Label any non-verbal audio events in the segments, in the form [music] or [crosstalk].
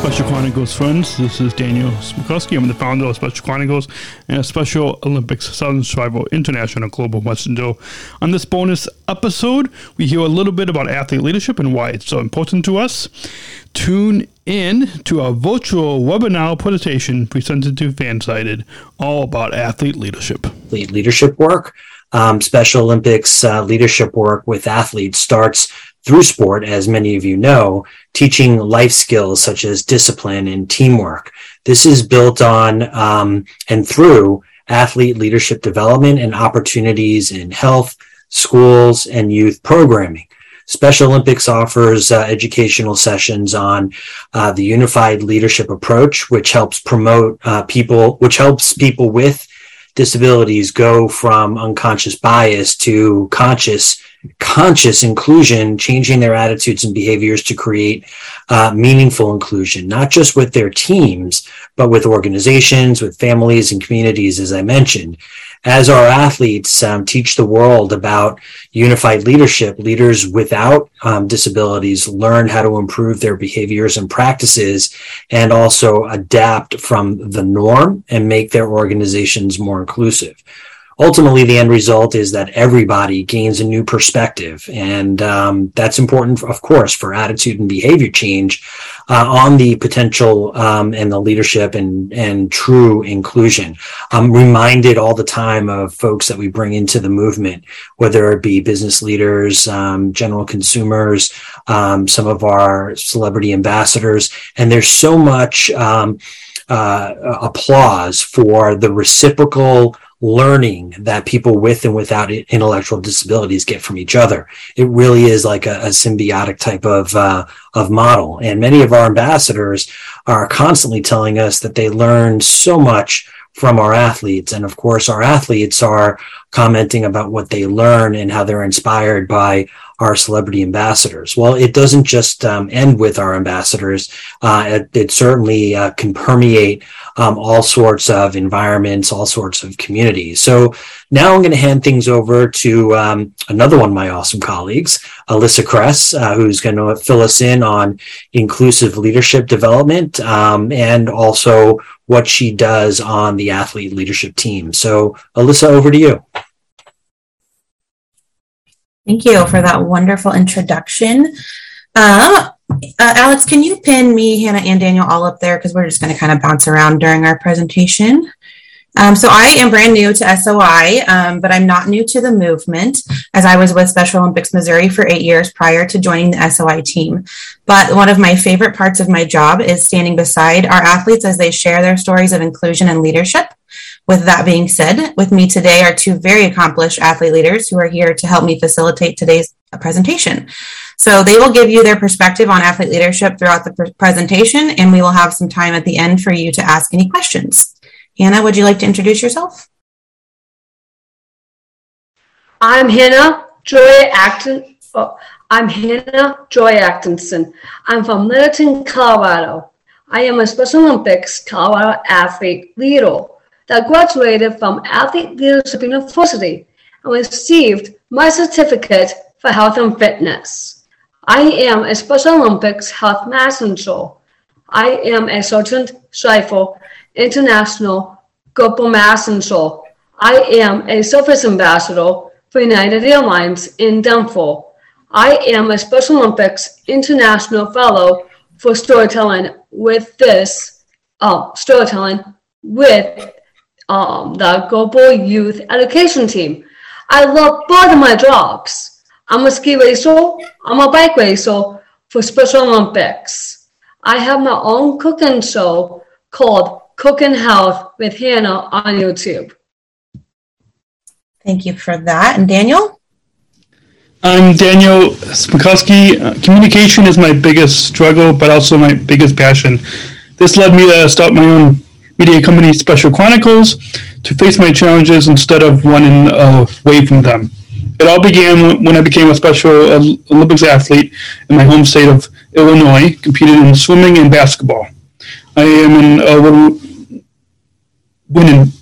Special Chronicles friends, this is Daniel Smrokowski. I'm the founder of Special Chronicles and a Special Olympics Sargent Shriver International Global Messenger. On this bonus episode, we hear a little bit about athlete leadership and why it's so important to us. Tune in to a virtual webinar presentation presented to Fansided, all about athlete leadership. athlete leadership work. Um, Special Olympics uh, leadership work with athletes starts through sport, as many of you know, teaching life skills such as discipline and teamwork. This is built on um, and through athlete leadership development and opportunities in health, schools, and youth programming. Special Olympics offers uh, educational sessions on uh, the unified leadership approach, which helps promote uh, people, which helps people with disabilities go from unconscious bias to conscious conscious inclusion changing their attitudes and behaviors to create uh, meaningful inclusion not just with their teams but with organizations with families and communities as i mentioned. As our athletes um, teach the world about unified leadership leaders without um, disabilities learn how to improve their behaviors and practices and also adapt from the norm and make their organizations more inclusive ultimately the end result is that everybody gains a new perspective. And um, that's important of course for attitude and behavior change uh, on the potential um, and the leadership and and true inclusion. I'm reminded all the time of folks that we bring into the movement whether it be business leaders um, general consumers um, some of our celebrity ambassadors. And there's so much um, uh, applause for the reciprocal learning that people with and without intellectual disabilities get from each other. It really is like a, a symbiotic type of uh, of model. And many of our ambassadors are constantly telling us that they learn so much from our athletes. And of course, our athletes are commenting about what they learn and how they're inspired by our celebrity ambassadors. Well, it doesn't just um, end with our ambassadors. Uh, it, it, certainly uh, can permeate um, all sorts of environments, all sorts of communities. So now I'm going to hand things over to um, another one of my awesome colleagues, Alyssa Cress, uh, who's going to fill us in on inclusive leadership development um, and also what she does on the athlete leadership team. So, Alyssa, over to you. Thank you for that wonderful introduction. Um, uh, Alex, can you pin me, Hannah, and Daniel all up there? Because we're just going to kind of bounce around during our presentation. Um, so I am brand new to SOI, um, but I'm not new to the movement as I was with Special Olympics Missouri for eight years prior to joining the SOI team. But one of my favorite parts of my job is standing beside our athletes as they share their stories of inclusion and leadership. With that being said, with me today are two very accomplished athlete leaders who are here to help me facilitate today's presentation. So they will give you their perspective on athlete leadership throughout the presentation, and we will have some time at the end for you to ask any questions. Hannah, would you like to introduce yourself? I'm Hannah Joy Acton. Oh, I'm Hannah Joy Atkinson. I'm from Littleton, Colorado. I am a Special Olympics Colorado athlete leader that graduated from Athlete Leadership University and received my certificate for health and fitness. I am a Special Olympics health messenger. I am a Sargent Shriver International Global Messenger. I am a service ambassador for United Airlines in Denver. I am a Special Olympics International Fellow for storytelling with this uh, storytelling with um, the Global Youth Education Team. I love both of my jobs. I'm a ski racer, I'm a bike racer for Special Olympics. I have my own cooking show called Cooking Health with Hannah on YouTube. Thank you for that. And Daniel? I'm Daniel Smrokowski. Uh, communication is my biggest struggle, but also my biggest passion. This led me to start my own media company, Special Chronicles, to face my challenges instead of running uh, away from them. It all began when I became a Special uh, Olympics athlete in my home state of Illinois, competing in swimming and basketball. I am an uh, award winning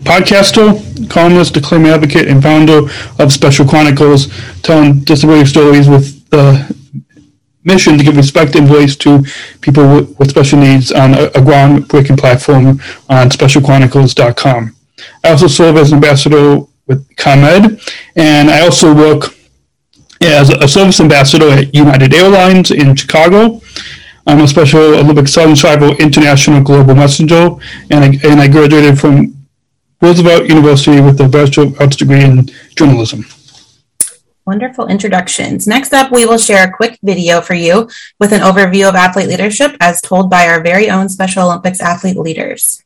podcaster, columnist, declaimed advocate, and founder of Special Chronicles, telling disability stories with the mission to give respect and voice to people with, with special needs on a, a groundbreaking platform on specialchronicles.com. I also serve as ambassador with ComEd, and I also work as a service ambassador at United Airlines in Chicago. I'm a Special Olympic Sargent Shriver International Global Messenger, and I, and I graduated from Roosevelt University with a Bachelor of Arts degree in journalism. Wonderful introductions. Next up, we will share a quick video for you with an overview of athlete leadership as told by our very own Special Olympics athlete leaders.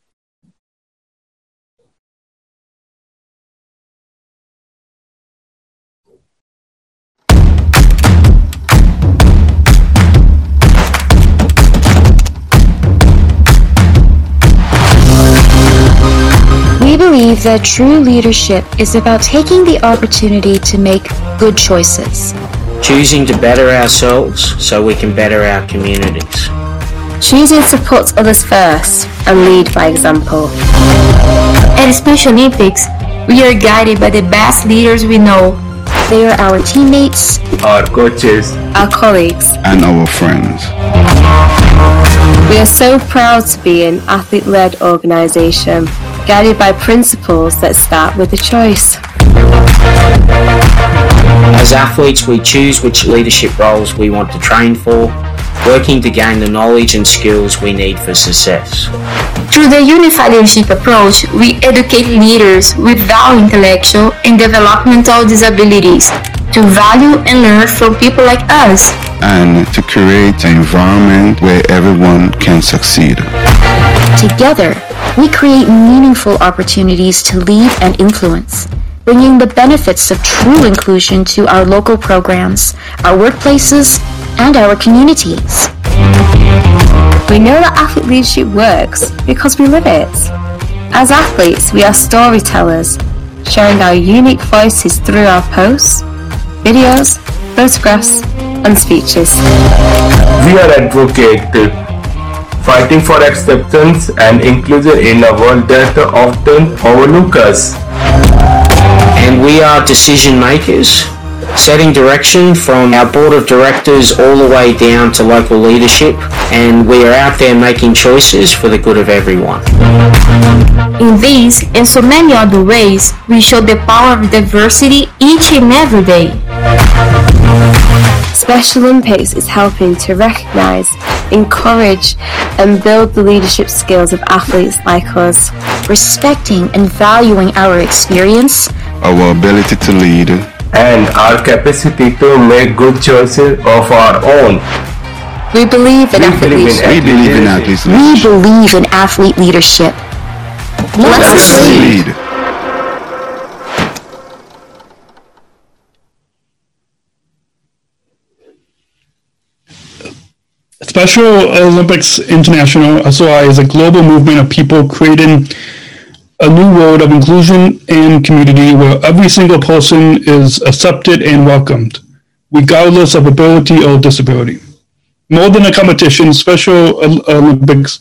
We believe that true leadership is about taking the opportunity to make good choices. Choosing to better ourselves so we can better our communities. Choosing to put others first and lead by example. At Special Olympics, we are guided by the best leaders we know. They are our teammates, our coaches, our colleagues, and our friends. We are so proud to be an athlete led organization guided by principles that start with a choice. As athletes, we choose which leadership roles we want to train for, working to gain the knowledge and skills we need for success. Through the unified leadership approach, we educate leaders without intellectual and developmental disabilities to value and learn from people like us. And to create an environment where everyone can succeed. Together, we create meaningful opportunities to lead and influence, bringing the benefits of true inclusion to our local programs, our workplaces, and our communities. We know that athlete leadership works because we live it. As athletes, we are storytellers, sharing our unique voices through our posts, videos, photographs, and speeches. We are advocates fighting for acceptance and inclusion in a world that often overlooks us. And we are decision makers, setting direction from our board of directors all the way down to local leadership, and we are out there making choices for the good of everyone. In these and so many other ways, we show the power of diversity each and every day. Special Olympics is helping to recognize, encourage, and build the leadership skills of athletes like us, respecting and valuing our experience, our ability to lead, and our capacity to make good choices of our own. We believe in, we athlete, believe leadership. we believe in athlete leadership. We believe in athlete leadership. Let's, Let's lead. lead. Special Olympics International SOI is a global movement of people creating a new world of inclusion and community where every single person is accepted and welcomed, regardless of ability or disability. More than a competition, Special Olympics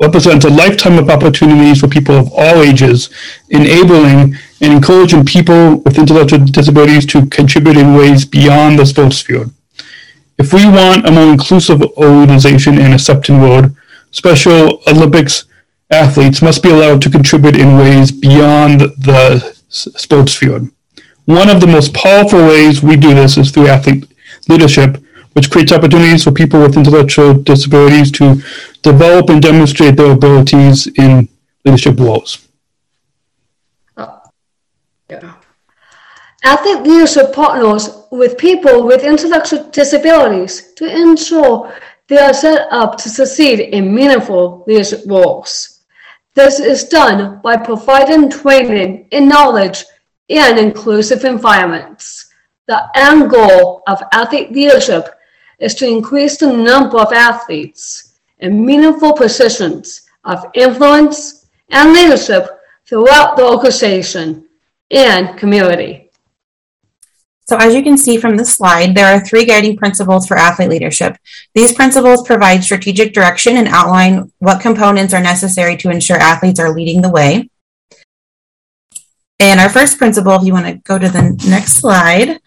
represents a lifetime of opportunities for people of all ages, enabling and encouraging people with intellectual disabilities to contribute in ways beyond the sports field. If we want a more inclusive organization and accepting world, Special Olympics athletes must be allowed to contribute in ways beyond the sports field. One of the most powerful ways we do this is through athlete leadership, which creates opportunities for people with intellectual disabilities to develop and demonstrate their abilities in leadership roles. Oh, athlete leadership partners with people with intellectual disabilities to ensure they are set up to succeed in meaningful leadership roles. This is done by providing training in knowledge and inclusive environments. The end goal of athlete leadership is to increase the number of athletes in meaningful positions of influence and leadership throughout the organization and community. So as you can see from this slide, there are three guiding principles for athlete leadership. These principles provide strategic direction and outline what components are necessary to ensure athletes are leading the way. And our first principle, if you want to go to the next slide,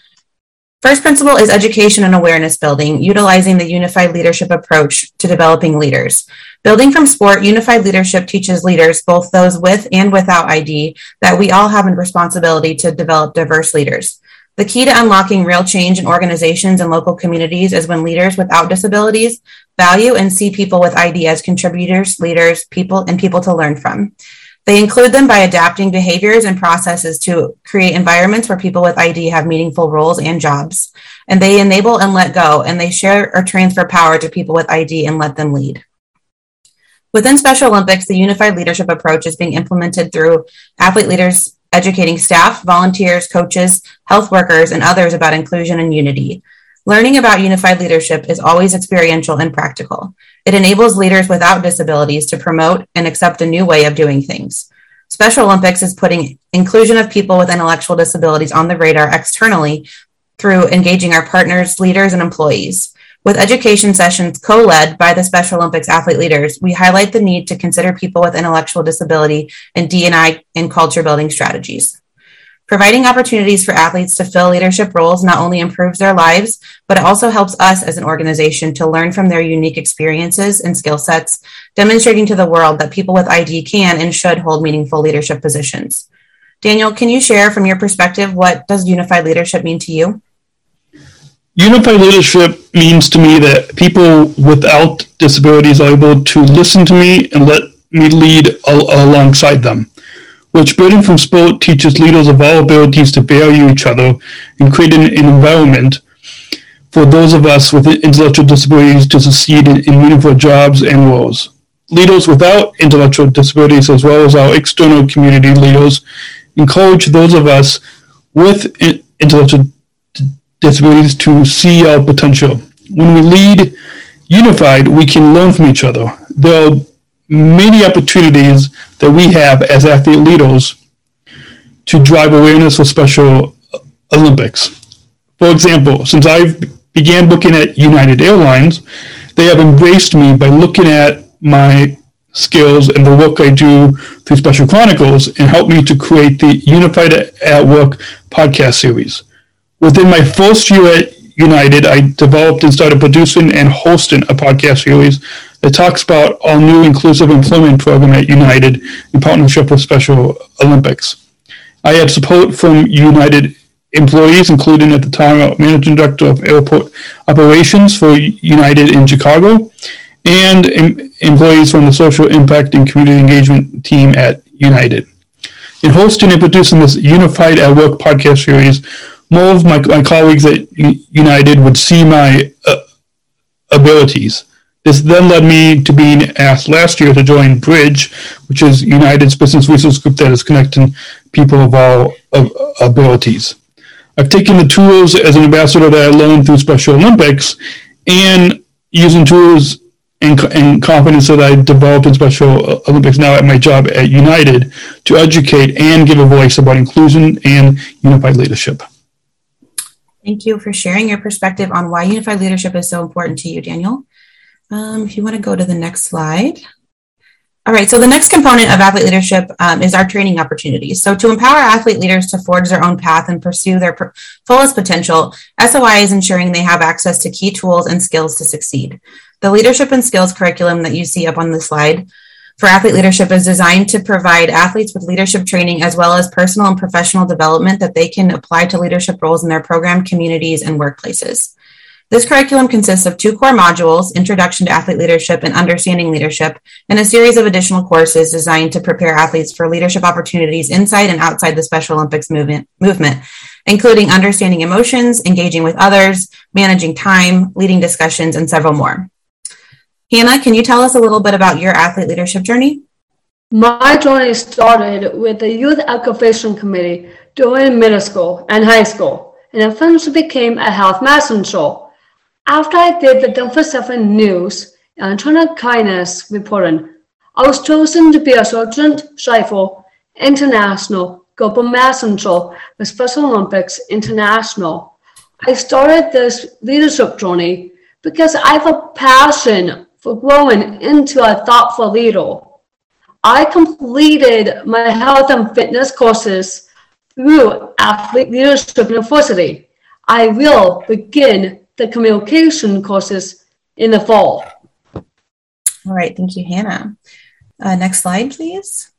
First principle is education and awareness building, utilizing the unified leadership approach to developing leaders. Building from sport, unified leadership teaches leaders, both those with and without ID, that we all have a responsibility to develop diverse leaders. The key to unlocking real change in organizations and local communities is when leaders without disabilities value and see people with ID as contributors, leaders, people, and people to learn from. They include them by adapting behaviors and processes to create environments where people with ID have meaningful roles and jobs. And they enable and let go, and they share or transfer power to people with ID and let them lead. Within Special Olympics, the unified leadership approach is being implemented through athlete leaders educating staff, volunteers, coaches, health workers, and others about inclusion and unity. Learning about unified leadership is always experiential and practical. It enables leaders without disabilities to promote and accept a new way of doing things. Special Olympics is putting inclusion of people with intellectual disabilities on the radar externally through engaging our partners, leaders, and employees. With education sessions co led by the Special Olympics athlete leaders, we highlight the need to consider people with intellectual disability and DNI and culture building strategies. Providing opportunities for athletes to fill leadership roles not only improves their lives, but it also helps us as an organization to learn from their unique experiences and skill sets, demonstrating to the world that people with ID can and should hold meaningful leadership positions. Daniel, can you share from your perspective what does unified leadership mean to you? Unified leadership means to me that people without disabilities are able to listen to me and let me lead al- alongside them which building from sport teaches leaders of all abilities to value each other and create an, an environment for those of us with intellectual disabilities to succeed in, in meaningful jobs and roles. Leaders without intellectual disabilities, as well as our external community leaders, encourage those of us with intellectual disabilities to see our potential. When we lead unified, we can learn from each other. There are many opportunities that we have as athlete leaders to drive awareness for Special Olympics. For example, since I began looking at United Airlines, they have embraced me by looking at my skills and the work I do through Special Chronicles and helped me to create the Unified at Work podcast series. Within my first year at United, I developed and started producing and hosting a podcast series that talks about our new inclusive employment program at United in partnership with Special Olympics. I had support from United employees, including at the time a managing director of airport operations for United in Chicago, and em- employees from the social impact and community engagement team at United. In hosting and producing this Unified at Work podcast series, more of my, my colleagues at United would see my uh, abilities. This then led me to being asked last year to join Bridge, which is United's business resource group that is connecting people of all of abilities. I've taken the tools as an ambassador that I learned through Special Olympics and using tools and, and confidence that I developed in Special Olympics now at my job at United to educate and give a voice about inclusion and unified leadership. Thank you for sharing your perspective on why unified leadership is so important to you, Daniel. Um, if you want to go to the next slide. All right, so the next component of athlete leadership um, is our training opportunities. So, to empower athlete leaders to forge their own path and pursue their fullest potential, SOI is ensuring they have access to key tools and skills to succeed. The leadership and skills curriculum that you see up on the slide for athlete leadership is designed to provide athletes with leadership training as well as personal and professional development that they can apply to leadership roles in their program, communities, and workplaces. This curriculum consists of two core modules, Introduction to Athlete Leadership and Understanding Leadership, and a series of additional courses designed to prepare athletes for leadership opportunities inside and outside the Special Olympics movement, movement including understanding emotions, engaging with others, managing time, leading discussions, and several more. Hannah, can you tell us a little bit about your athlete leadership journey? My journey started with the Youth Activation Committee during middle school and high school and eventually became a health messenger. After I did the Denver 7 News and China Kindness reporting, I was chosen to be a Sargent Shriver International Global Messenger with Special Olympics International. I started this leadership journey because I have a passion for growing into a thoughtful leader. I completed my health and fitness courses through Athlete Leadership University. I will begin the communication courses in the fall. All right, thank you, Hannah. Uh, next slide, please.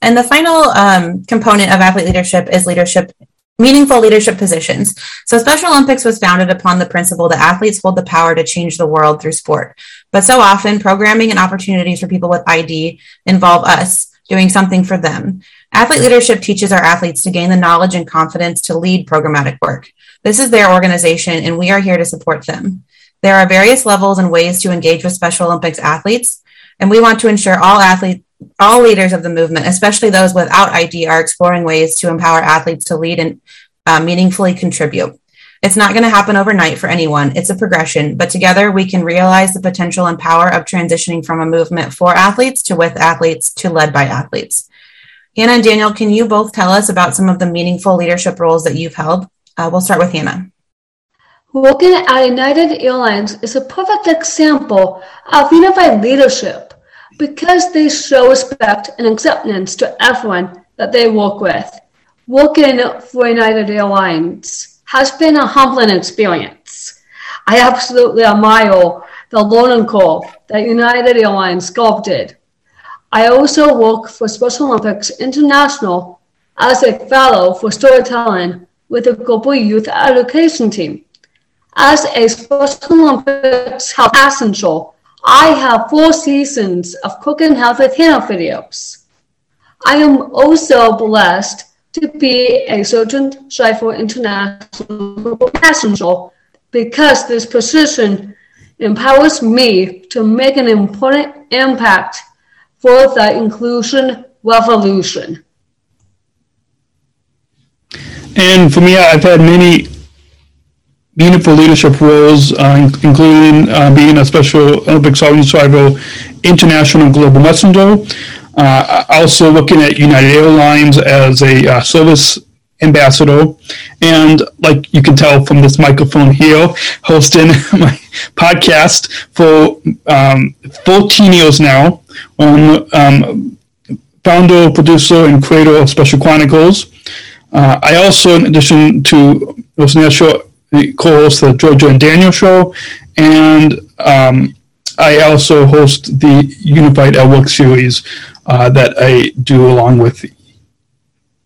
And the final um, component of athlete leadership is leadership, meaningful leadership positions. So Special Olympics was founded upon the principle that athletes hold the power to change the world through sport. But so often, programming and opportunities for people with ID involve us doing something for them. Athlete leadership teaches our athletes to gain the knowledge and confidence to lead programmatic work. This is their organization, and we are here to support them. There are various levels and ways to engage with Special Olympics athletes, and we want to ensure all athletes all leaders of the movement, especially those without ID, are exploring ways to empower athletes to lead and uh, meaningfully contribute. It's not going to happen overnight for anyone. It's a progression, but together we can realize the potential and power of transitioning from a movement for athletes to with athletes to led by athletes. Hannah and Daniel, can you both tell us about some of the meaningful leadership roles that you've held? Uh, we'll start with Hannah. Working at United Airlines is a perfect example of unified leadership because they show respect and acceptance to everyone that they work with. Working for United Airlines has been a humbling experience. I absolutely admire the learning curve that United Airlines sculpted. I also work for Special Olympics International as a fellow for storytelling with the Global Youth Education Team. As a Special Olympics health messenger, I have four seasons of cooking health with Hannah videos. I am also blessed to be a Sargent Shriver International messenger because this position empowers me to make an important impact for the inclusion revolution. And for me, I've had many meaningful leadership roles, uh, including uh, being a Special Olympics Sargent Shriver International Global Messenger. Uh, also looking at United Airlines as a uh, service ambassador, and like you can tell from this microphone here, hosting [laughs] my podcast for um, 14 years now on um, founder, producer, and creator of Special Chronicles. Uh, I also, in addition to that show, co-host the Jojo and Daniel show, and um, I also host the Unified at Work series uh, that I do along with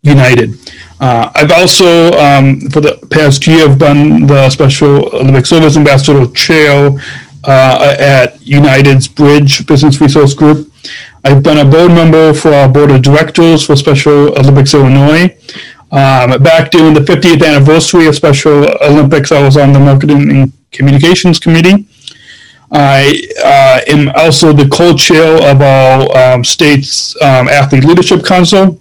United. Uh, I've also, um, for the past year, I've done the Special Olympic Service Ambassador Chair uh, at United's Bridge Business Resource Group. I've been a board member for our board of directors for Special Olympics Illinois. Um, back during the 50th anniversary of Special Olympics, I was on the Marketing and Communications Committee. I uh, am also the co-chair of our um, state's um, Athlete Leadership Council.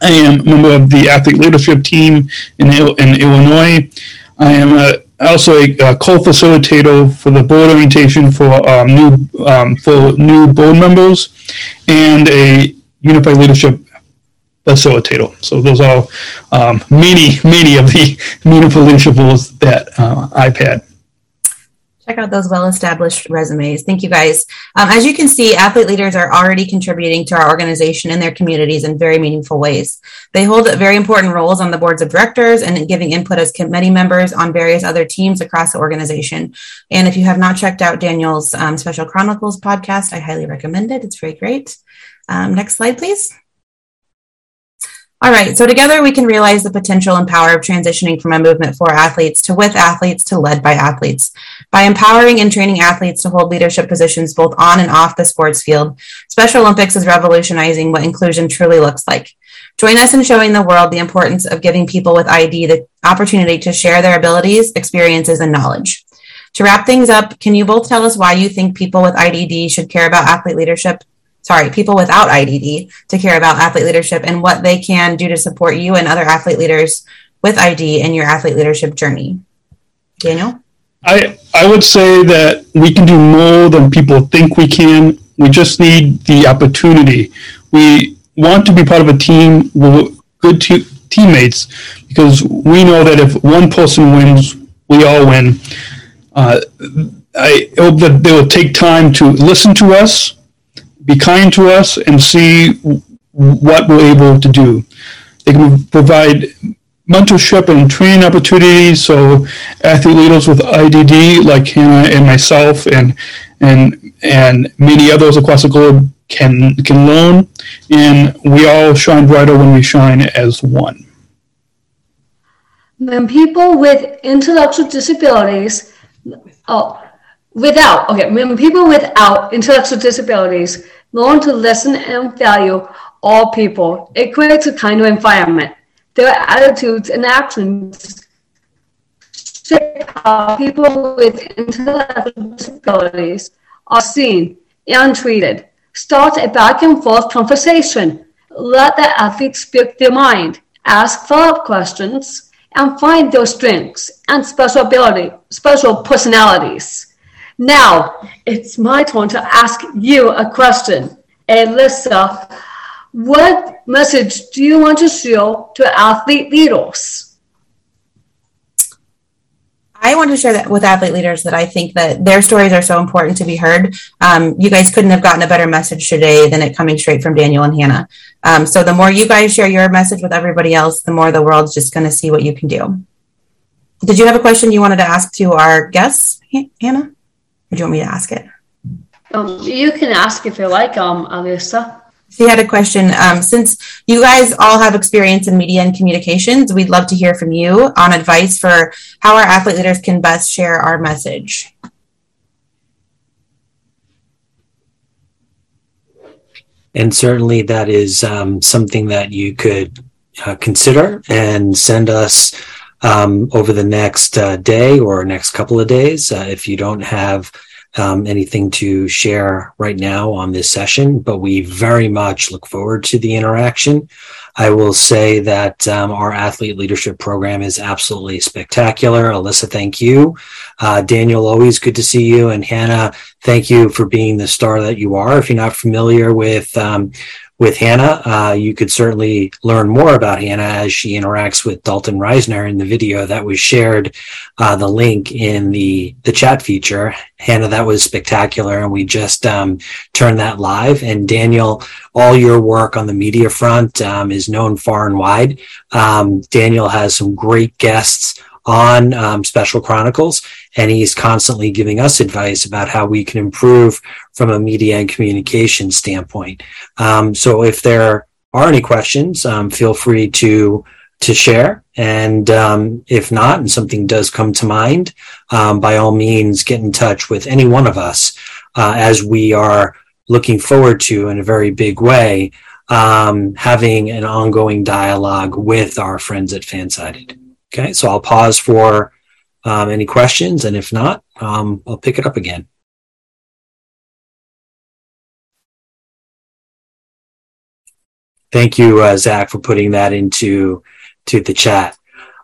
I am a member of the Athlete Leadership Team in, in Illinois. I am a, also a, a, co-facilitator for the board orientation for um, new um, for new board members and a Unified Leadership facilitator. So those are um, many, many of the [laughs] meaningful leadership roles that uh, I've had. Check out those well-established resumes. Thank you, guys. Um, as you can see, athlete leaders are already contributing to our organization and their communities in very meaningful ways. They hold very important roles on the boards of directors and giving input as committee members on various other teams across the organization. And if you have not checked out Daniel's um, Special Chronicles podcast, I highly recommend it. It's very great. Um, next slide, please. All right, so together we can realize the potential and power of transitioning from a movement for athletes to with athletes to led by athletes. By empowering and training athletes to hold leadership positions both on and off the sports field, Special Olympics is revolutionizing what inclusion truly looks like. Join us in showing the world the importance of giving people with ID the opportunity to share their abilities, experiences, and knowledge. To wrap things up, can you both tell us why you think people with IDD should care about athlete leadership sorry, people without IDD to care about athlete leadership and what they can do to support you and other athlete leaders with ID in your athlete leadership journey? Daniel? I I would say that we can do more than people think we can. We just need the opportunity. We want to be part of a team with good te- teammates because we know that if one person wins, we all win. Uh, I hope that they will take time to listen to us, be kind to us, and see what we're able to do. They can provide mentorship and training opportunities. So athlete leaders with IDD, like Hannah and myself, and and and many others across the globe can can learn, and we all shine brighter when we shine as one. When people with intellectual disabilities, oh, without okay, when people without intellectual disabilities learn to listen and value all people, it creates a kind of environment their attitudes and actions shape how people with intellectual disabilities are seen and treated. Start a back and forth conversation. Let the athletes speak their mind, ask follow-up questions, and find their strengths and special ability, special personalities. Now, it's my turn to ask you a question. Alyssa, what message do you want to show to athlete leaders? I want to share that with athlete leaders that I think that their stories are so important to be heard. Um, you guys couldn't have gotten a better message today than it coming straight from Daniel and Hannah. Um, so the more you guys share your message with everybody else, the more the world's just going to see what you can do. Did you have a question you wanted to ask to our guests, Hannah? Or do you want me to ask it? Um, you can ask if you like, um, Alyssa. She had a question. Um, since you guys all have experience in media and communications, we'd love to hear from you on advice for how our athlete leaders can best share our message. And certainly that is um, something that you could uh, consider and send us um, over the next uh, day or next couple of days. Uh, if you don't have um, anything to share right now on this session, but we very much look forward to the interaction. I will say that um, our athlete leadership program is absolutely spectacular. Alyssa, thank you. Uh, Daniel, always good to see you. And Hannah, thank you for being the star that you are. If you're not familiar with um, with Hannah. Uh, you could certainly learn more about Hannah as she interacts with Dalton Reisner in the video that was shared. Uh, the link in the the chat feature. Hannah, that was spectacular, and we just um, turned that live. And Daniel, all your work on the media front um, is known far and wide. Um, Daniel has some great guests on um, Special Chronicles, and he's constantly giving us advice about how we can improve from a media and communication standpoint. Um, so if there are any questions, um, feel free to to share. And um, if not, and something does come to mind, um, by all means, get in touch with any one of us uh, as we are looking forward to, in a very big way, um, having an ongoing dialogue with our friends at Fansided. Okay, so I'll pause for um, any questions, and if not, um, I'll pick it up again. Thank you, uh, Zach, for putting that into to the chat.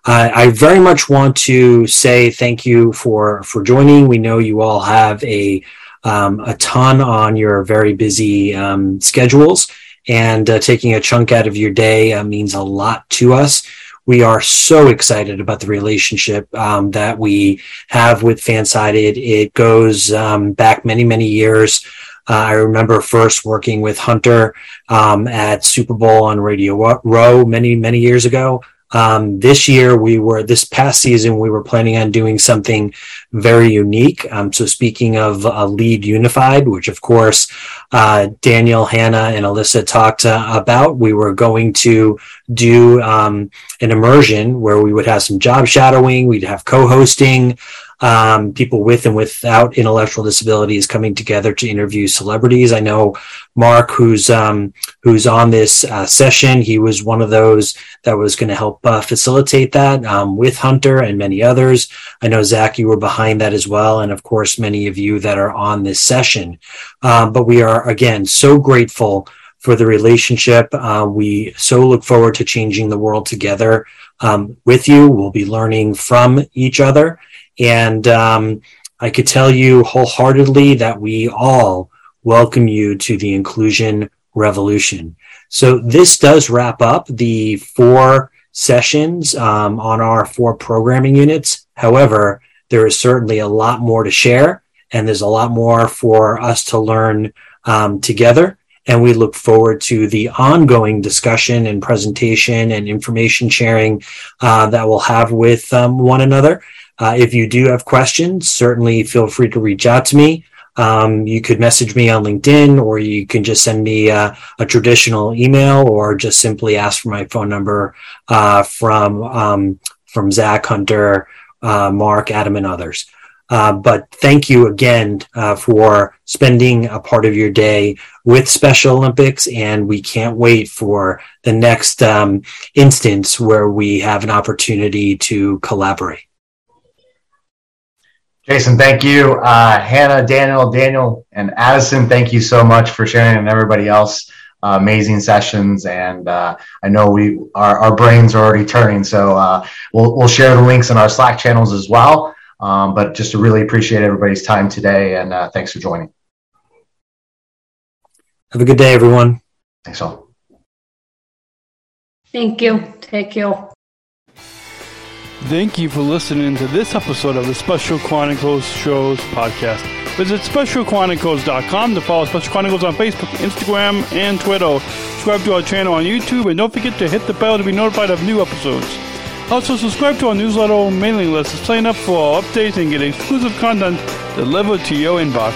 I very much want to say thank you for for joining. We know you all have a um, a ton on your very busy um, schedules, and uh, taking a chunk out of your day uh, means a lot to us we are so excited about the relationship um, that we have with Fansided. It goes um, back many, many years. Uh, I remember first working with Hunter um, at Super Bowl on Radio Row many, many years ago. Um, this year, we were, this past season, we were planning on doing something very unique. Um, so, speaking of uh, Lead Unified, which of course uh, Daniel, Hannah, and Alyssa talked uh, about, we were going to do um, an immersion where we would have some job shadowing, we'd have co hosting um, people with and without intellectual disabilities coming together to interview celebrities. I know Mark, who's um, who's on this uh, session, he was one of those that was going to help uh, facilitate that um, with Hunter and many others. I know Zach, you were behind that as well, and of course, many of you that are on this session. Um, but we are again so grateful for the relationship. Uh, we so look forward to changing the world together um, with you. We'll be learning from each other. And um, I could tell you wholeheartedly that we all welcome you to the inclusion revolution. So this does wrap up the four sessions um, on our four programming units. However, there is certainly a lot more to share, and there's a lot more for us to learn um, together. And we look forward to the ongoing discussion and presentation and information sharing uh, that we'll have with um, one another. Uh, if you do have questions, certainly feel free to reach out to me. Um, you could message me on LinkedIn or you can just send me uh, a traditional email or just simply ask for my phone number uh, from um, from Zach Hunter, uh, Mark, Adam, and others. Uh, but thank you again uh, for spending a part of your day with Special Olympics, and we can't wait for the next um, instance where we have an opportunity to collaborate. Jason, thank you. Uh, Hannah, Daniel, Daniel, and Addison, thank you so much for sharing, and everybody else. Uh, amazing sessions, and uh, I know we our, our brains are already turning. So uh, we'll we'll share the links in our Slack channels as well. Um, but just to really appreciate everybody's time today, and uh, thanks for joining. Have a good day, everyone. Thanks all. Thank you. Take care. Thank you for listening to this episode of the Special Chronicles Shows podcast. Visit specialchronicles.com to follow Special Chronicles on Facebook, Instagram, and Twitter. Subscribe to our channel on YouTube, and don't forget to hit the bell to be notified of new episodes. Also, subscribe to our newsletter mailing list to sign up for our updates and get exclusive content delivered to your inbox.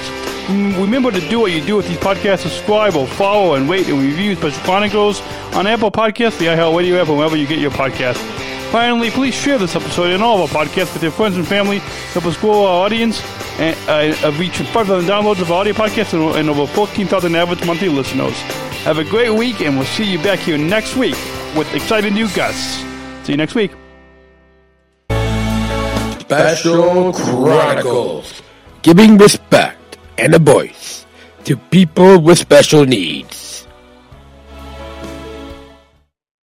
Mm, remember to do what you do with these podcasts. Subscribe or follow and rate and review Special Chronicles on Apple Podcasts, the iHeartRadio app, or wherever you get your podcasts. Finally, please share this episode and all of our podcasts with your friends and family. Help us grow our audience and uh, reach 5,000 downloads of our audio podcasts and, and over 14,000 average monthly listeners. Have a great week, and we'll see you back here next week with exciting new guests. See you next week. Special Chronicles, giving respect and a voice to people with special needs.